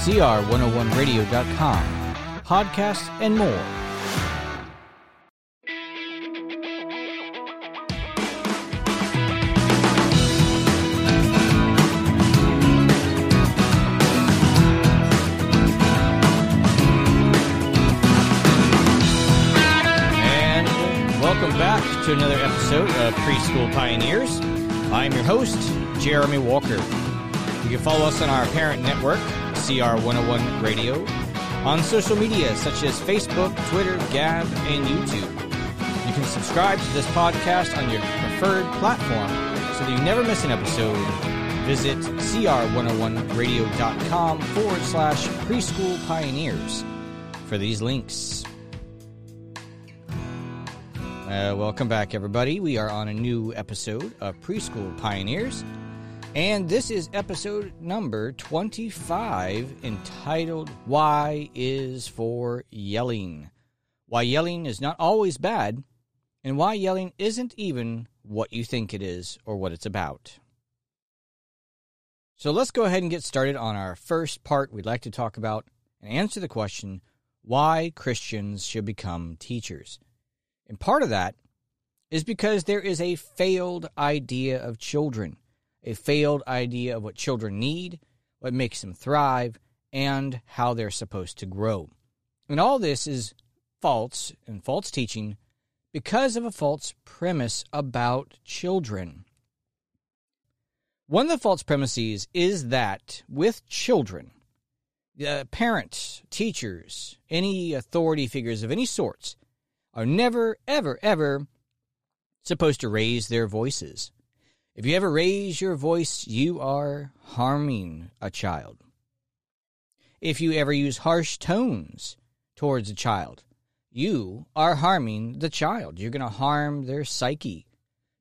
cr101radio.com, podcasts, and more. And welcome back to another episode of Preschool Pioneers. I'm your host, Jeremy Walker. You can follow us on our parent network, CR101 Radio, on social media such as Facebook, Twitter, Gab, and YouTube. You can subscribe to this podcast on your preferred platform so that you never miss an episode. Visit cr101radio.com forward slash preschool pioneers for these links. Uh, welcome back, everybody. We are on a new episode of Preschool Pioneers, and this is episode number 25 entitled Y is for Yelling? Why yelling is not always bad, and why yelling isn't even what you think it is or what it's about. So let's go ahead and get started on our first part we'd like to talk about and answer the question why Christians should become teachers. And part of that is because there is a failed idea of children, a failed idea of what children need, what makes them thrive, and how they're supposed to grow. And all this is false and false teaching because of a false premise about children. One of the false premises is that with children, uh, parents, teachers, any authority figures of any sorts are never, ever, ever supposed to raise their voices. If you ever raise your voice, you are harming a child. If you ever use harsh tones towards a child, you are harming the child. You're going to harm their psyche.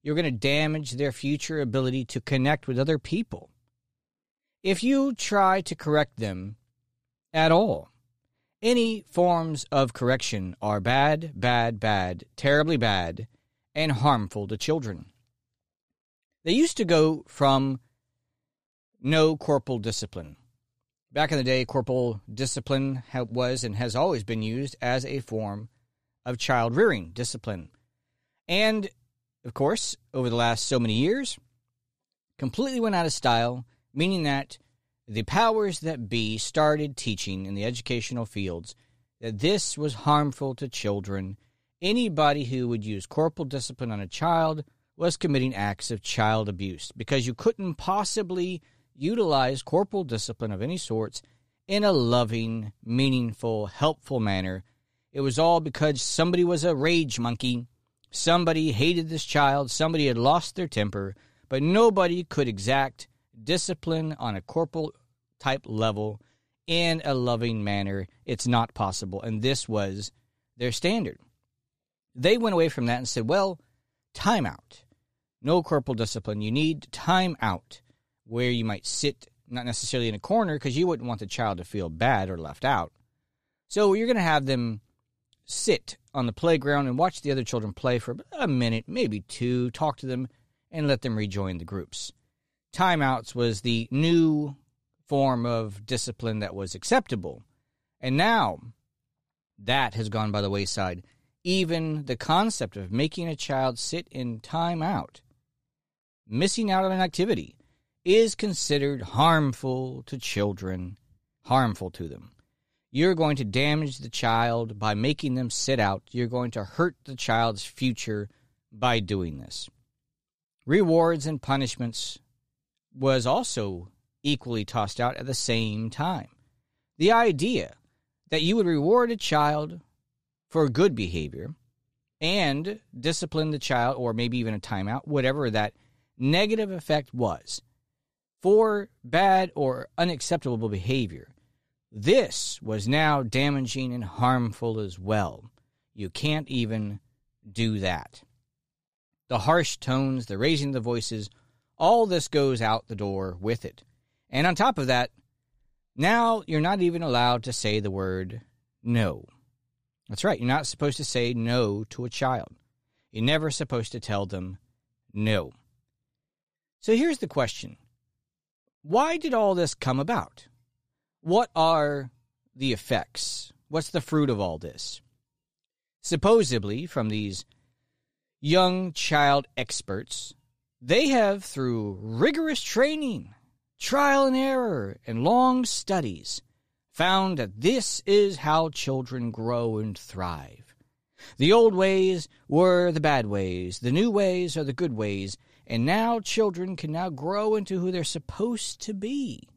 You're going to damage their future ability to connect with other people. If you try to correct them at all, any forms of correction are bad, bad, bad, terribly bad, and harmful to children. They used to go from no corporal discipline. Back in the day, corporal discipline was and has always been used as a form of child rearing discipline. And, of course, over the last so many years, completely went out of style, meaning that the powers that be started teaching in the educational fields that this was harmful to children. Anybody who would use corporal discipline on a child was committing acts of child abuse because you couldn't possibly utilize corporal discipline of any sorts in a loving, meaningful, helpful manner. It was all because somebody was a rage monkey, somebody hated this child, somebody had lost their temper, but nobody could exact discipline on a corporal type level in a loving manner. It's not possible. And this was their standard. They went away from that and said, well, time out. No corporal discipline. You need time out where you might sit, not necessarily in a corner, because you wouldn't want the child to feel bad or left out. So you're going to have them sit on the playground and watch the other children play for a minute, maybe two, talk to them, and let them rejoin the groups. Timeouts was the new form of discipline that was acceptable. And now that has gone by the wayside. Even the concept of making a child sit in timeout, missing out on an activity, is considered harmful to children, harmful to them. You're going to damage the child by making them sit out. You're going to hurt the child's future by doing this. Rewards and punishments was also equally tossed out at the same time. The idea that you would reward a child for good behavior and discipline the child, or maybe even a timeout, whatever that negative effect was, for bad or unacceptable behavior. This was now damaging and harmful as well. You can't even do that. The harsh tones, the raising the voices, all this goes out the door with it. And on top of that, now you're not even allowed to say the word no. That's right, you're not supposed to say no to a child. You're never supposed to tell them no. So here's the question Why did all this come about? what are the effects? What's the fruit of all this? Supposedly, from these young child experts, they have, through rigorous training, trial and error, and long studies, found that this is how children grow and thrive. The old ways were the bad ways, the new ways are the good ways, and now children can now grow into who they're supposed to be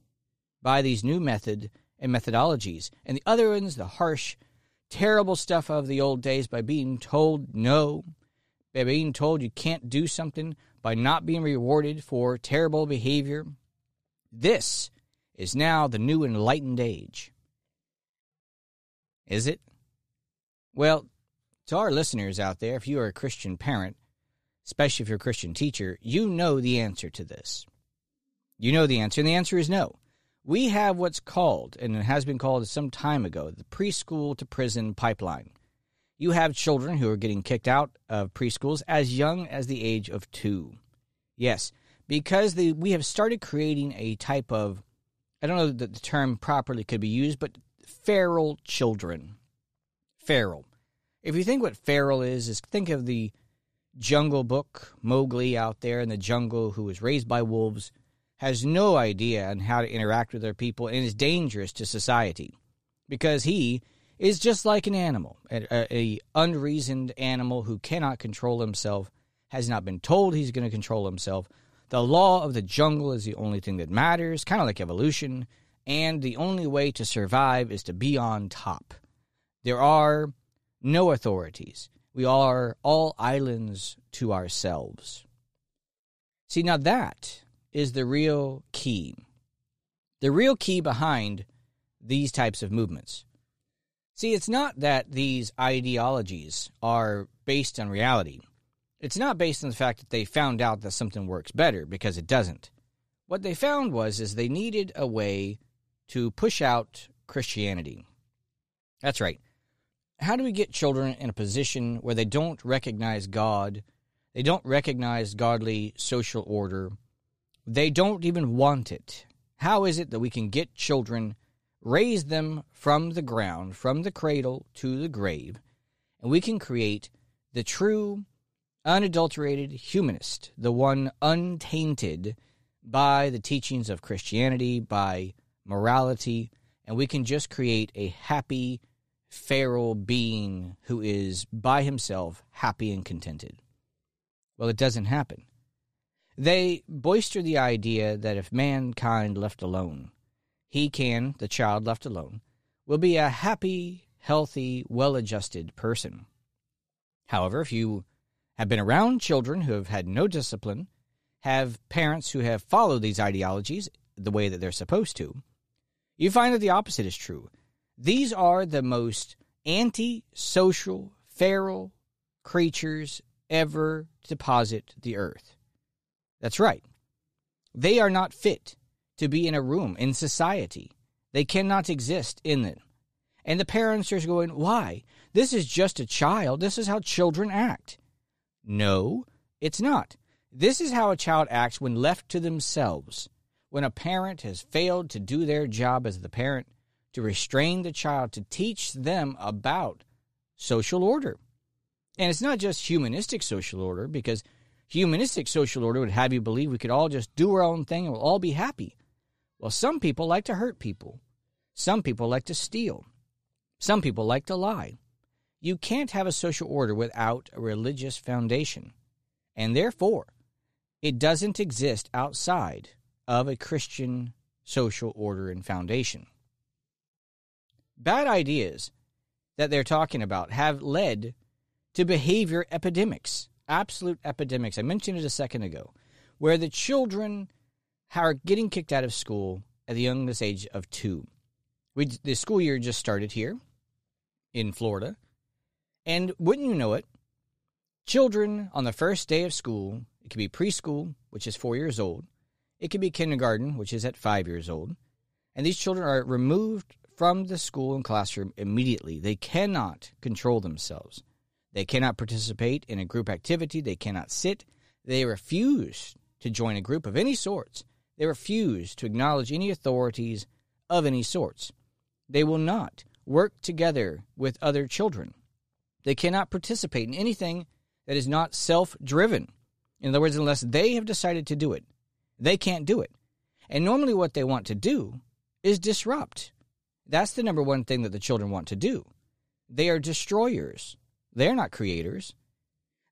by these new method and methodologies. And the other ones, the harsh, terrible stuff of the old days by being told no, by being told you can't do something, by not being rewarded for terrible behavior. This is now the new enlightened age. Is it? Well, to our listeners out there, if you are a Christian parent, especially if you're a Christian teacher, you know the answer to this. You know the answer, and the answer is no. We have what's called, and it has been called some time ago, the preschool to prison pipeline. You have children who are getting kicked out of preschools as young as the age of two. Yes, because the, we have started creating a type of, I don't know that the term properly could be used, but feral children. Feral. If you think what feral is, is think of the Jungle Book, Mowgli out there in the jungle who was raised by wolves, has no idea on how to interact with other people and is dangerous to society because he is just like an animal, a, a unreasoned animal who cannot control himself, has not been told he's going to control himself. The law of the jungle is the only thing that matters, kind of like evolution, and the only way to survive is to be on top. There are no authorities. We are all islands to ourselves. See, now that is the real key. The real key behind these types of movements. See, it's not that these ideologies are based on reality. It's not based on the fact that they found out that something works better because it doesn't. What they found was is they needed a way to push out Christianity. That's right how do we get children in a position where they don't recognize God, they don't recognize godly social order, they don't even want it? How is it that we can get children, raise them from the ground, from the cradle to the grave, and we can create the true, unadulterated humanist, the one untainted by the teachings of Christianity, by morality, and we can just create a happy, feral being who is by himself happy and contented. Well, it doesn't happen. They boister the idea that if mankind left alone, he can, the child left alone, will be a happy, healthy, well adjusted person. However, if you have been around children who have had no discipline, have parents who have followed these ideologies the way that they're supposed to, you find that the opposite is true. These are the most anti-social, feral creatures ever to deposit the earth. That's right. They are not fit to be in a room in society. They cannot exist in it. And the parents are going, why? This is just a child. This is how children act. No, it's not. This is how a child acts when left to themselves. When a parent has failed to do their job as the parent, to restrain the child, to teach them about social order. And it's not just humanistic social order, because humanistic social order would have you believe we could all just do our own thing and we'll all be happy. Well, some people like to hurt people. Some people like to steal. Some people like to lie. You can't have a social order without a religious foundation. And therefore, it doesn't exist outside of a Christian social order and foundation bad ideas that they're talking about have led to behavior epidemics, absolute epidemics. I mentioned it a second ago, where the children are getting kicked out of school at the youngest age of two. We, the school year just started here in Florida. And wouldn't you know it, children on the first day of school, it could be preschool, which is four years old, it could be kindergarten, which is at five years old, and these children are removed from the school and classroom immediately. They cannot control themselves. They cannot participate in a group activity. They cannot sit. They refuse to join a group of any sorts. They refuse to acknowledge any authorities of any sorts. They will not work together with other children. They cannot participate in anything that is not self driven. In other words, unless they have decided to do it, they can't do it. And normally, what they want to do is disrupt. That's the number one thing that the children want to do. They are destroyers, they're not creators.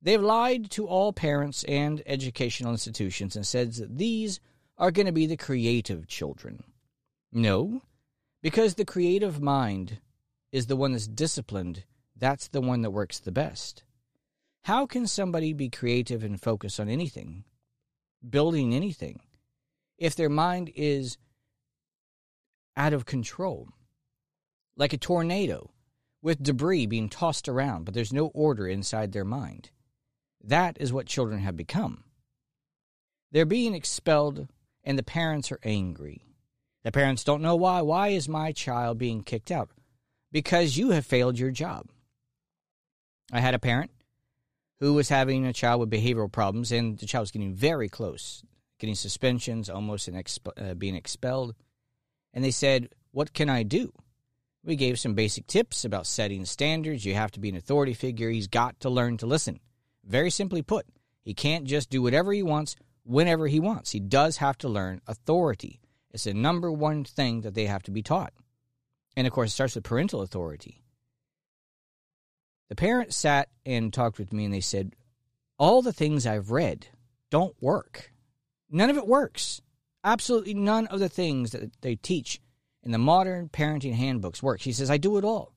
They've lied to all parents and educational institutions and said that these are going to be the creative children. No, because the creative mind is the one that's disciplined, that's the one that works the best. How can somebody be creative and focus on anything, building anything, if their mind is out of control? Like a tornado with debris being tossed around, but there's no order inside their mind. That is what children have become. They're being expelled, and the parents are angry. The parents don't know why. Why is my child being kicked out? Because you have failed your job. I had a parent who was having a child with behavioral problems, and the child was getting very close, getting suspensions, almost exp- uh, being expelled. And they said, What can I do? We gave some basic tips about setting standards. You have to be an authority figure. He's got to learn to listen. Very simply put, he can't just do whatever he wants whenever he wants. He does have to learn authority. It's the number one thing that they have to be taught. And of course, it starts with parental authority. The parents sat and talked with me and they said, All the things I've read don't work. None of it works. Absolutely none of the things that they teach in the modern parenting handbooks work. He says, I do it all.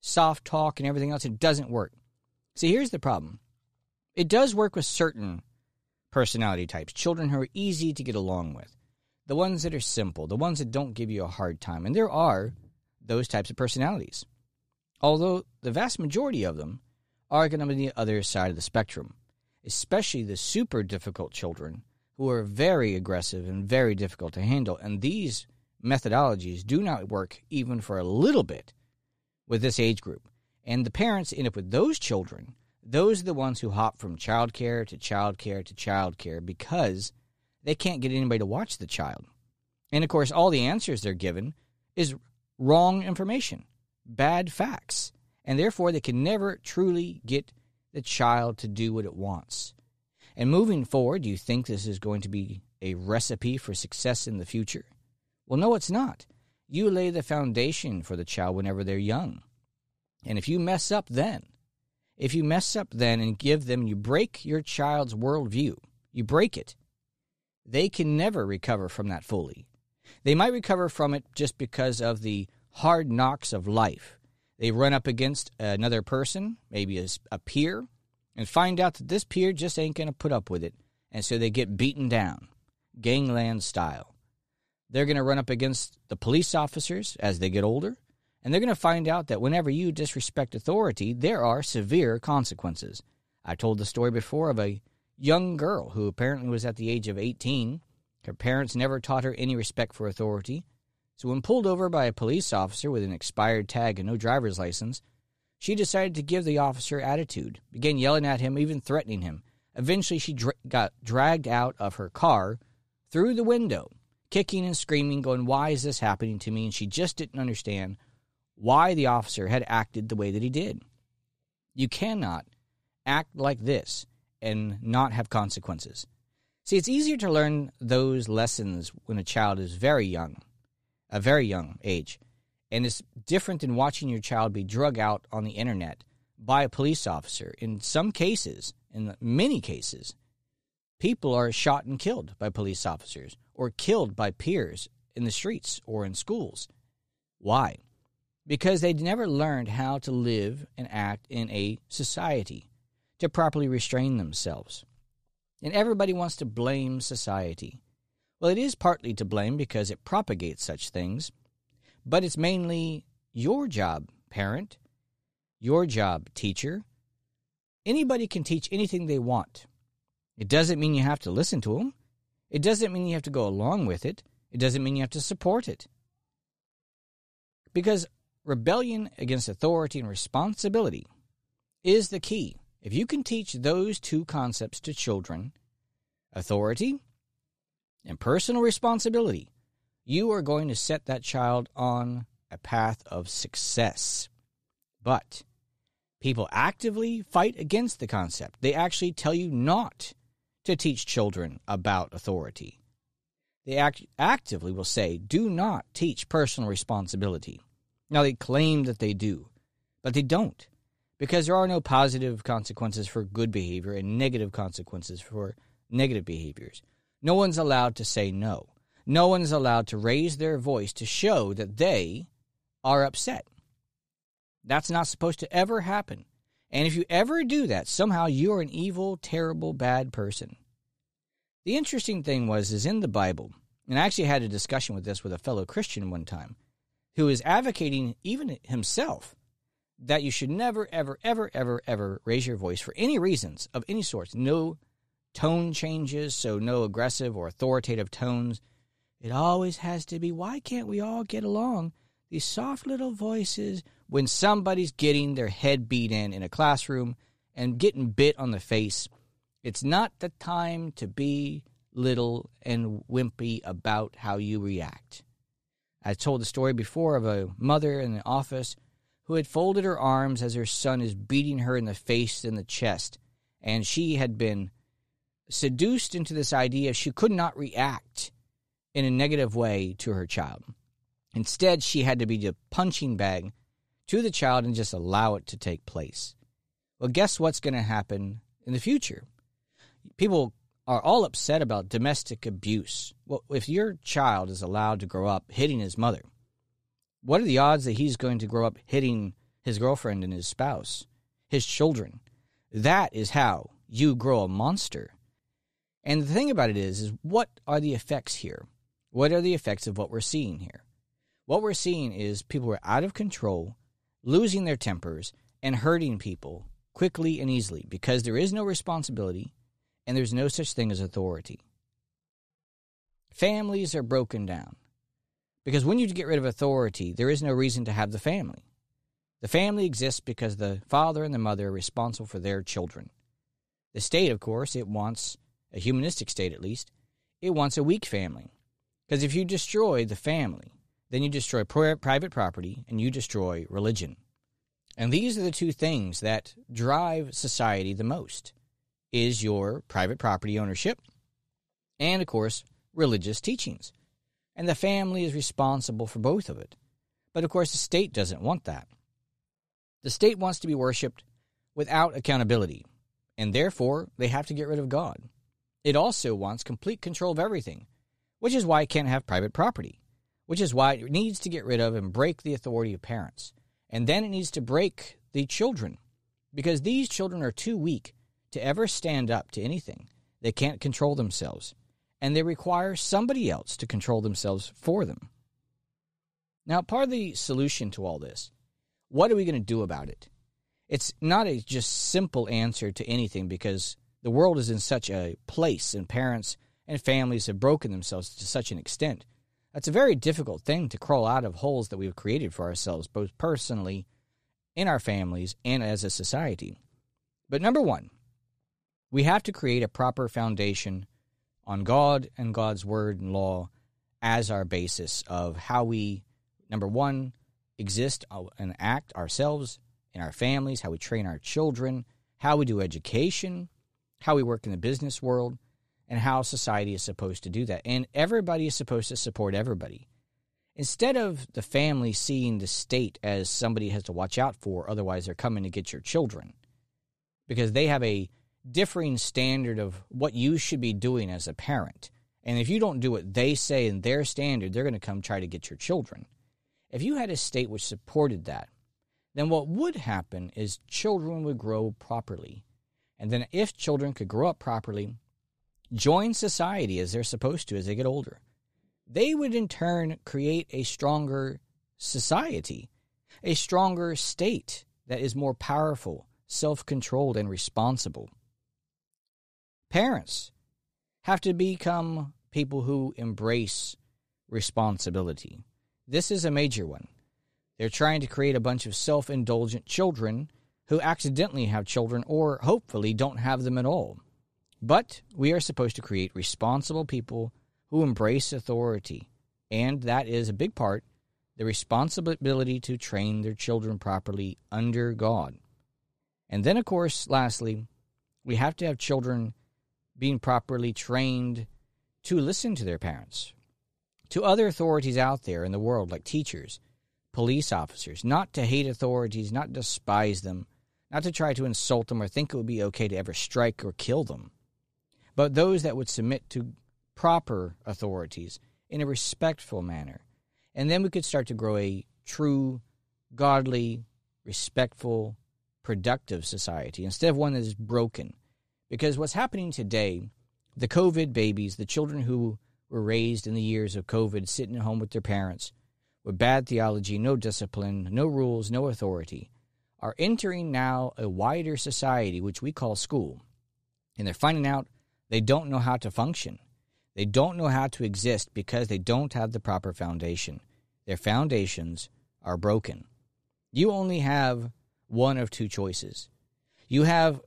Soft talk and everything else, it doesn't work. See, here's the problem it does work with certain personality types, children who are easy to get along with, the ones that are simple, the ones that don't give you a hard time. And there are those types of personalities. Although the vast majority of them are going to be on the other side of the spectrum, especially the super difficult children who are very aggressive and very difficult to handle. And these methodologies do not work even for a little bit with this age group. And the parents end up with those children those are the ones who hop from childcare to childcare to childcare because they can't get anybody to watch the child. And of course, all the answers they're given is wrong information, bad facts, and therefore they can never truly get the child to do what it wants. And moving forward, do you think this is going to be a recipe for success in the future? Well, no, it's not. You lay the foundation for the child whenever they're young. And if you mess up then, if you mess up then and give them, you break your child's worldview, you break it, they can never recover from that fully. They might recover from it just because of the hard knocks of life. They run up against another person, maybe a, a peer, and find out that this peer just ain't going to put up with it. And so they get beaten down, gangland style. They're going to run up against the police officers as they get older. And they're going to find out that whenever you disrespect authority, there are severe consequences. I told the story before of a young girl who apparently was at the age of 18. Her parents never taught her any respect for authority. So, when pulled over by a police officer with an expired tag and no driver's license, she decided to give the officer attitude, began yelling at him, even threatening him. Eventually, she got dragged out of her car through the window, kicking and screaming, going, Why is this happening to me? And she just didn't understand why the officer had acted the way that he did. You cannot act like this and not have consequences. See, it's easier to learn those lessons when a child is very young, a very young age. And it's different than watching your child be drug out on the internet by a police officer. In some cases, in many cases, people are shot and killed by police officers or killed by peers in the streets or in schools. Why? because they'd never learned how to live and act in a society, to properly restrain themselves. And everybody wants to blame society. Well, it is partly to blame because it propagates such things, but it's mainly your job, parent, your job, teacher. Anybody can teach anything they want. It doesn't mean you have to listen to them. It doesn't mean you have to go along with it. It doesn't mean you have to support it. Because rebellion against authority and responsibility is the key. If you can teach those two concepts to children, authority and personal responsibility, you are going to set that child on a path of success. But people actively fight against the concept. They actually tell you not to teach children about authority. They act- actively will say, do not teach personal responsibility. Now, they claim that they do, but they don't, because there are no positive consequences for good behavior and negative consequences for negative behaviors. No one's allowed to say no. No one's allowed to raise their voice to show that they are upset. That's not supposed to ever happen. And if you ever do that, somehow you're an evil, terrible, bad person. The interesting thing was is in the Bible, and I actually had a discussion with this with a fellow Christian one time, who is advocating even himself that you should never, ever, ever, ever, ever raise your voice for any reasons of any sorts. No tone changes, so no aggressive or authoritative tones. It always has to be, why can't we all get along? These soft little voices when somebody's getting their head beat in in a classroom and getting bit on the face it's not the time to be little and wimpy about how you react. I told the story before of a mother in the office who had folded her arms as her son is beating her in the face and the chest, and she had been seduced into this idea she could not react in a negative way to her child. Instead, she had to be the punching bag to the child and just allow it to take place. Well, guess what's going to happen in the future? people are all upset about domestic abuse. Well, if your child is allowed to grow up hitting his mother, what are the odds that he's going to grow up hitting his girlfriend and his spouse, his children? That is how you grow a monster. And the thing about it is, is what are the effects here? What are the effects of what we're seeing here? What we're seeing is people are out of control, losing their tempers, and hurting people quickly and easily because there is no responsibility and there's no such thing as authority. Families are broken down because when you get rid of authority, there is no reason to have the family. The family exists because the father and the mother are responsible for their children. The state, of course, it wants a humanistic state at least, it wants a weak family. Because if you destroy the family, then you destroy private property and you destroy religion. And these are the two things that drive society the most is your private property ownership and, of course, religious teachings. And the family is responsible for both of it. But, of course, the state doesn't want that. The state wants to be worshiped without accountability, and therefore they have to get rid of God. It also wants complete control of everything, which is why it can't have private property, which is why it needs to get rid of and break the authority of parents. And then it needs to break the children, because these children are too weak to ever stand up to anything. They can't control themselves, and they require somebody else to control themselves for them. Now, part of the solution to all this, what are we going to do about it? It's not a just simple answer to anything because the world is in such a place and parents and families have broken themselves to such an extent. That's a very difficult thing to crawl out of holes that we've created for ourselves, both personally, in our families, and as a society. But number one, we have to create a proper foundation on God and God's word and law as our basis of how we, number one, exist uh, and act ourselves in our families, how we train our children, how we do education, how we work in the business world, and how society is supposed to do that. And everybody is supposed to support everybody. Instead of the family seeing the state as somebody has to watch out for, otherwise they're coming to get your children because they have a differing standard of what you should be doing as a parent. And if you don't do what they say in their standard, they're going to come try to get your children. If you had a state which supported that, then what would happen is children would grow properly. And then if children could grow up properly, join society as they're supposed to as they get older, they would in turn create a stronger society, a stronger state that is more powerful, self controlled, and responsible. Parents have to become people who embrace responsibility. This is a major one. They're trying to create a bunch of self indulgent children who accidentally have children or hopefully don't have them at all. But we are supposed to create responsible people who embrace authority And that is a big part the responsibility to train their children properly under God. And then, of course, lastly, we have to have children being properly trained to listen to their parents, to other authorities out there in the world, like teachers, police officers, not to hate authorities, not despise them, not to try to insult them or think it would be okay to ever strike or kill them, but those that would submit to proper authorities in a respectful manner. And then we could start to grow a true, godly, respectful, productive society instead of one that is broken. Because what's happening today, the COVID babies, the children who were raised in the years of COVID, sitting at home with their parents, with bad theology, no discipline, no rules, no authority, are entering now a wider society, which we call school. And they're finding out they don't know how to function. They don't know how to exist because they don't have the proper foundation. Their foundations are broken. You only have one of two choices. You have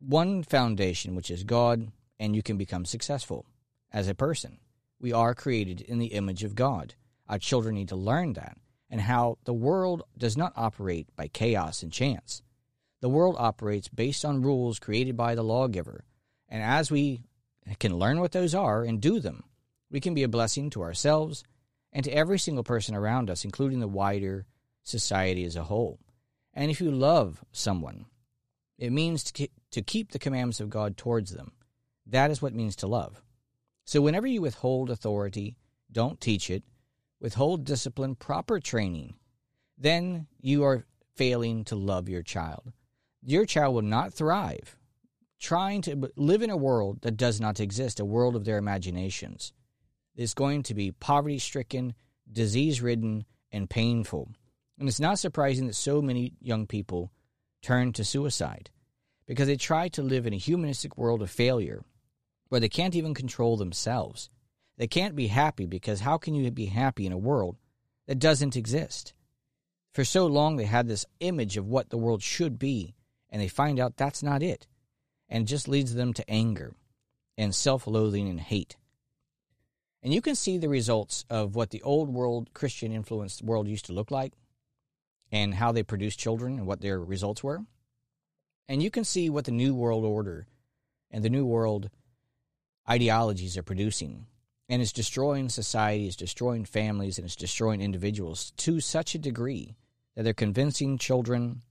one foundation, which is God, and you can become successful as a person. We are created in the image of God. Our children need to learn that and how the world does not operate by chaos and chance. The world operates based on rules created by the lawgiver. And as we can learn what those are and do them, we can be a blessing to ourselves and to every single person around us, including the wider society as a whole. And if you love someone, it means to, keep the commandments of God towards them. That is what it means to love. So whenever you withhold authority, don't teach it, withhold discipline, proper training, then you are failing to love your child. Your child will not thrive trying to live in a world that does not exist, a world of their imaginations. It's going to be poverty stricken, disease ridden, and painful. And it's not surprising that so many young people turn to suicide because they try to live in a humanistic world of failure where they can't even control themselves. They can't be happy because how can you be happy in a world that doesn't exist? For so long, they had this image of what the world should be, and they find out that's not it, and just leads them to anger and self loathing and hate. And you can see the results of what the old world, Christian influenced world used to look like and how they produced children and what their results were. And you can see what the New World Order and the New World ideologies are producing and it's destroying society, it's destroying families, and it's destroying individuals to such a degree that they're convincing children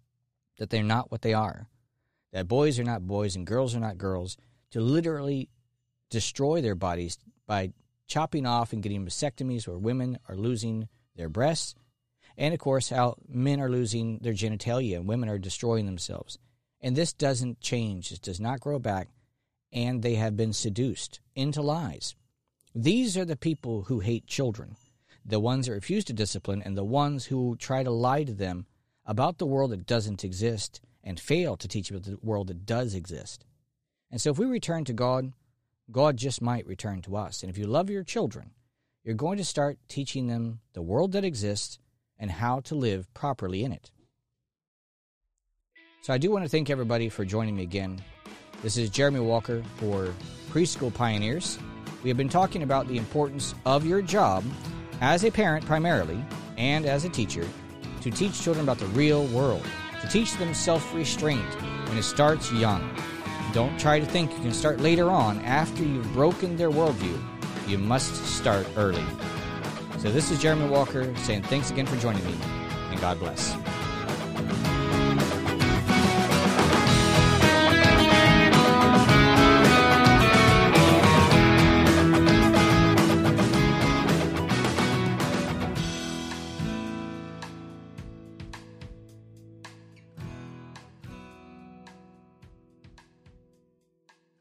that they're not what they are, that boys are not boys and girls are not girls, to literally destroy their bodies by chopping off and getting mastectomies where women are losing their breasts, and of course, how men are losing their genitalia and women are destroying themselves. And this doesn't change, it does not grow back, and they have been seduced into lies. These are the people who hate children, the ones that refuse to discipline, and the ones who try to lie to them about the world that doesn't exist and fail to teach about the world that does exist. And so if we return to God, God just might return to us. And if you love your children, you're going to start teaching them the world that exists and how to live properly in it. So I do want to thank everybody for joining me again. This is Jeremy Walker for Preschool Pioneers. We have been talking about the importance of your job as a parent primarily and as a teacher to teach children about the real world, to teach them self restraint when it starts young. Don't try to think you can start later on after you've broken their worldview. You must start early. So, this is Jeremy Walker saying thanks again for joining me, and God bless.